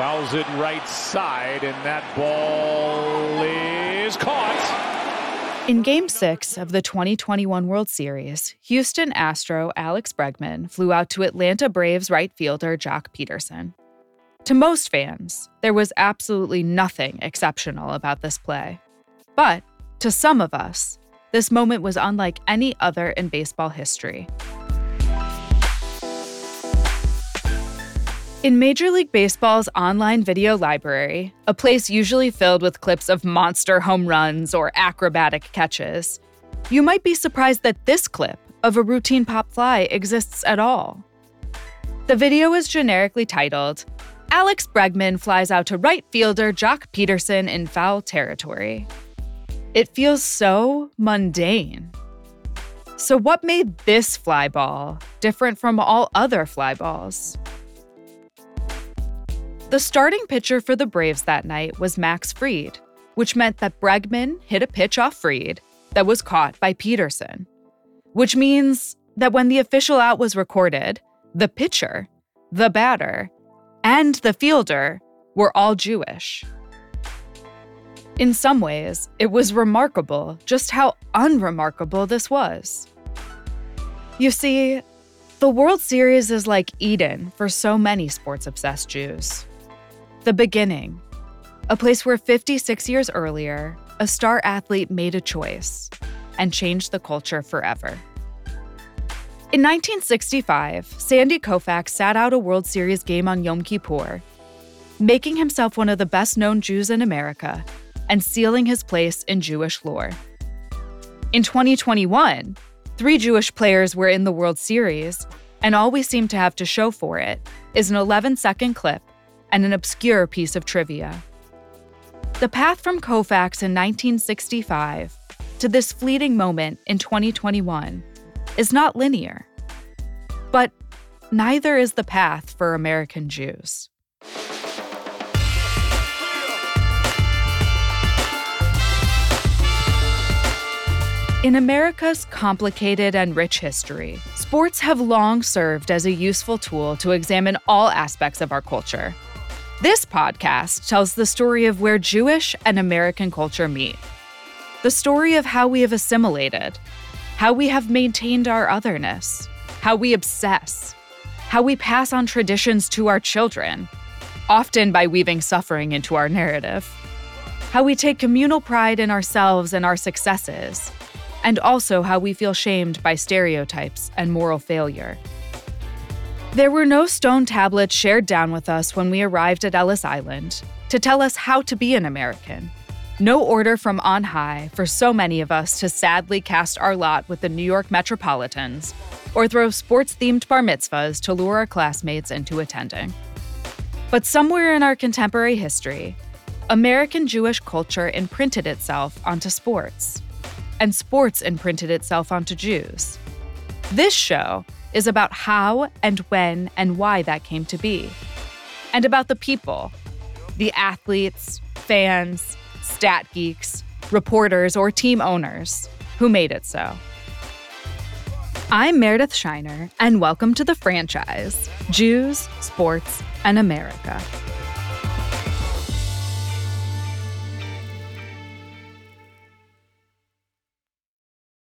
Fouls it right side, and that ball is caught. In Game 6 of the 2021 World Series, Houston Astro Alex Bregman flew out to Atlanta Braves right fielder Joc Pederson. To most fans, there was absolutely nothing exceptional about this play. But to some of us, this moment was unlike any other in baseball history. In Major League Baseball's online video library, a place usually filled with clips of monster home runs or acrobatic catches, you might be surprised that this clip of a routine pop fly exists at all. The video is generically titled, Alex Bregman flies out to right fielder Joc Pederson in foul territory. It feels so mundane. So, what made this fly ball different from all other fly balls? The starting pitcher for the Braves that night was Max Fried, which meant that Bregman hit a pitch off Fried that was caught by Pederson, which means that when the official out was recorded, the pitcher, the batter, and the fielder were all Jewish. In some ways, it was remarkable just how unremarkable this was. You see, the World Series is like Eden for so many sports obsessed Jews. The beginning, a place where 56 years earlier, a star athlete made a choice and changed the culture forever. In 1965, Sandy Koufax sat out a World Series game on Yom Kippur, making himself one of the best known Jews in America and sealing his place in Jewish lore. In 2021, three Jewish players were in the World Series, and all we seem to have to show for it is an 11 second clip and an obscure piece of trivia. The path from Koufax in 1965 to this fleeting moment in 2021 is not linear. But neither is the path for American Jews. In America's complicated and rich history, sports have long served as a useful tool to examine all aspects of our culture this podcast tells the story of where Jewish and American culture meet. The story of how we have assimilated, how we have maintained our otherness, how we obsess, how we pass on traditions to our children, often by weaving suffering into our narrative, how we take communal pride in ourselves and our successes, and also how we feel shamed by stereotypes and moral failure. There were no stone tablets shared down with us when we arrived at Ellis Island to tell us how to be an American. No order from on high for so many of us to sadly cast our lot with the New York Metropolitans or throw sports themed bar mitzvahs to lure our classmates into attending. But somewhere in our contemporary history, American Jewish culture imprinted itself onto sports, and sports imprinted itself onto Jews. This show is about how and when and why that came to be, and about the people the athletes, fans, stat geeks, reporters, or team owners who made it so. I'm Meredith Shiner, and welcome to the franchise Jews, Sports, and America.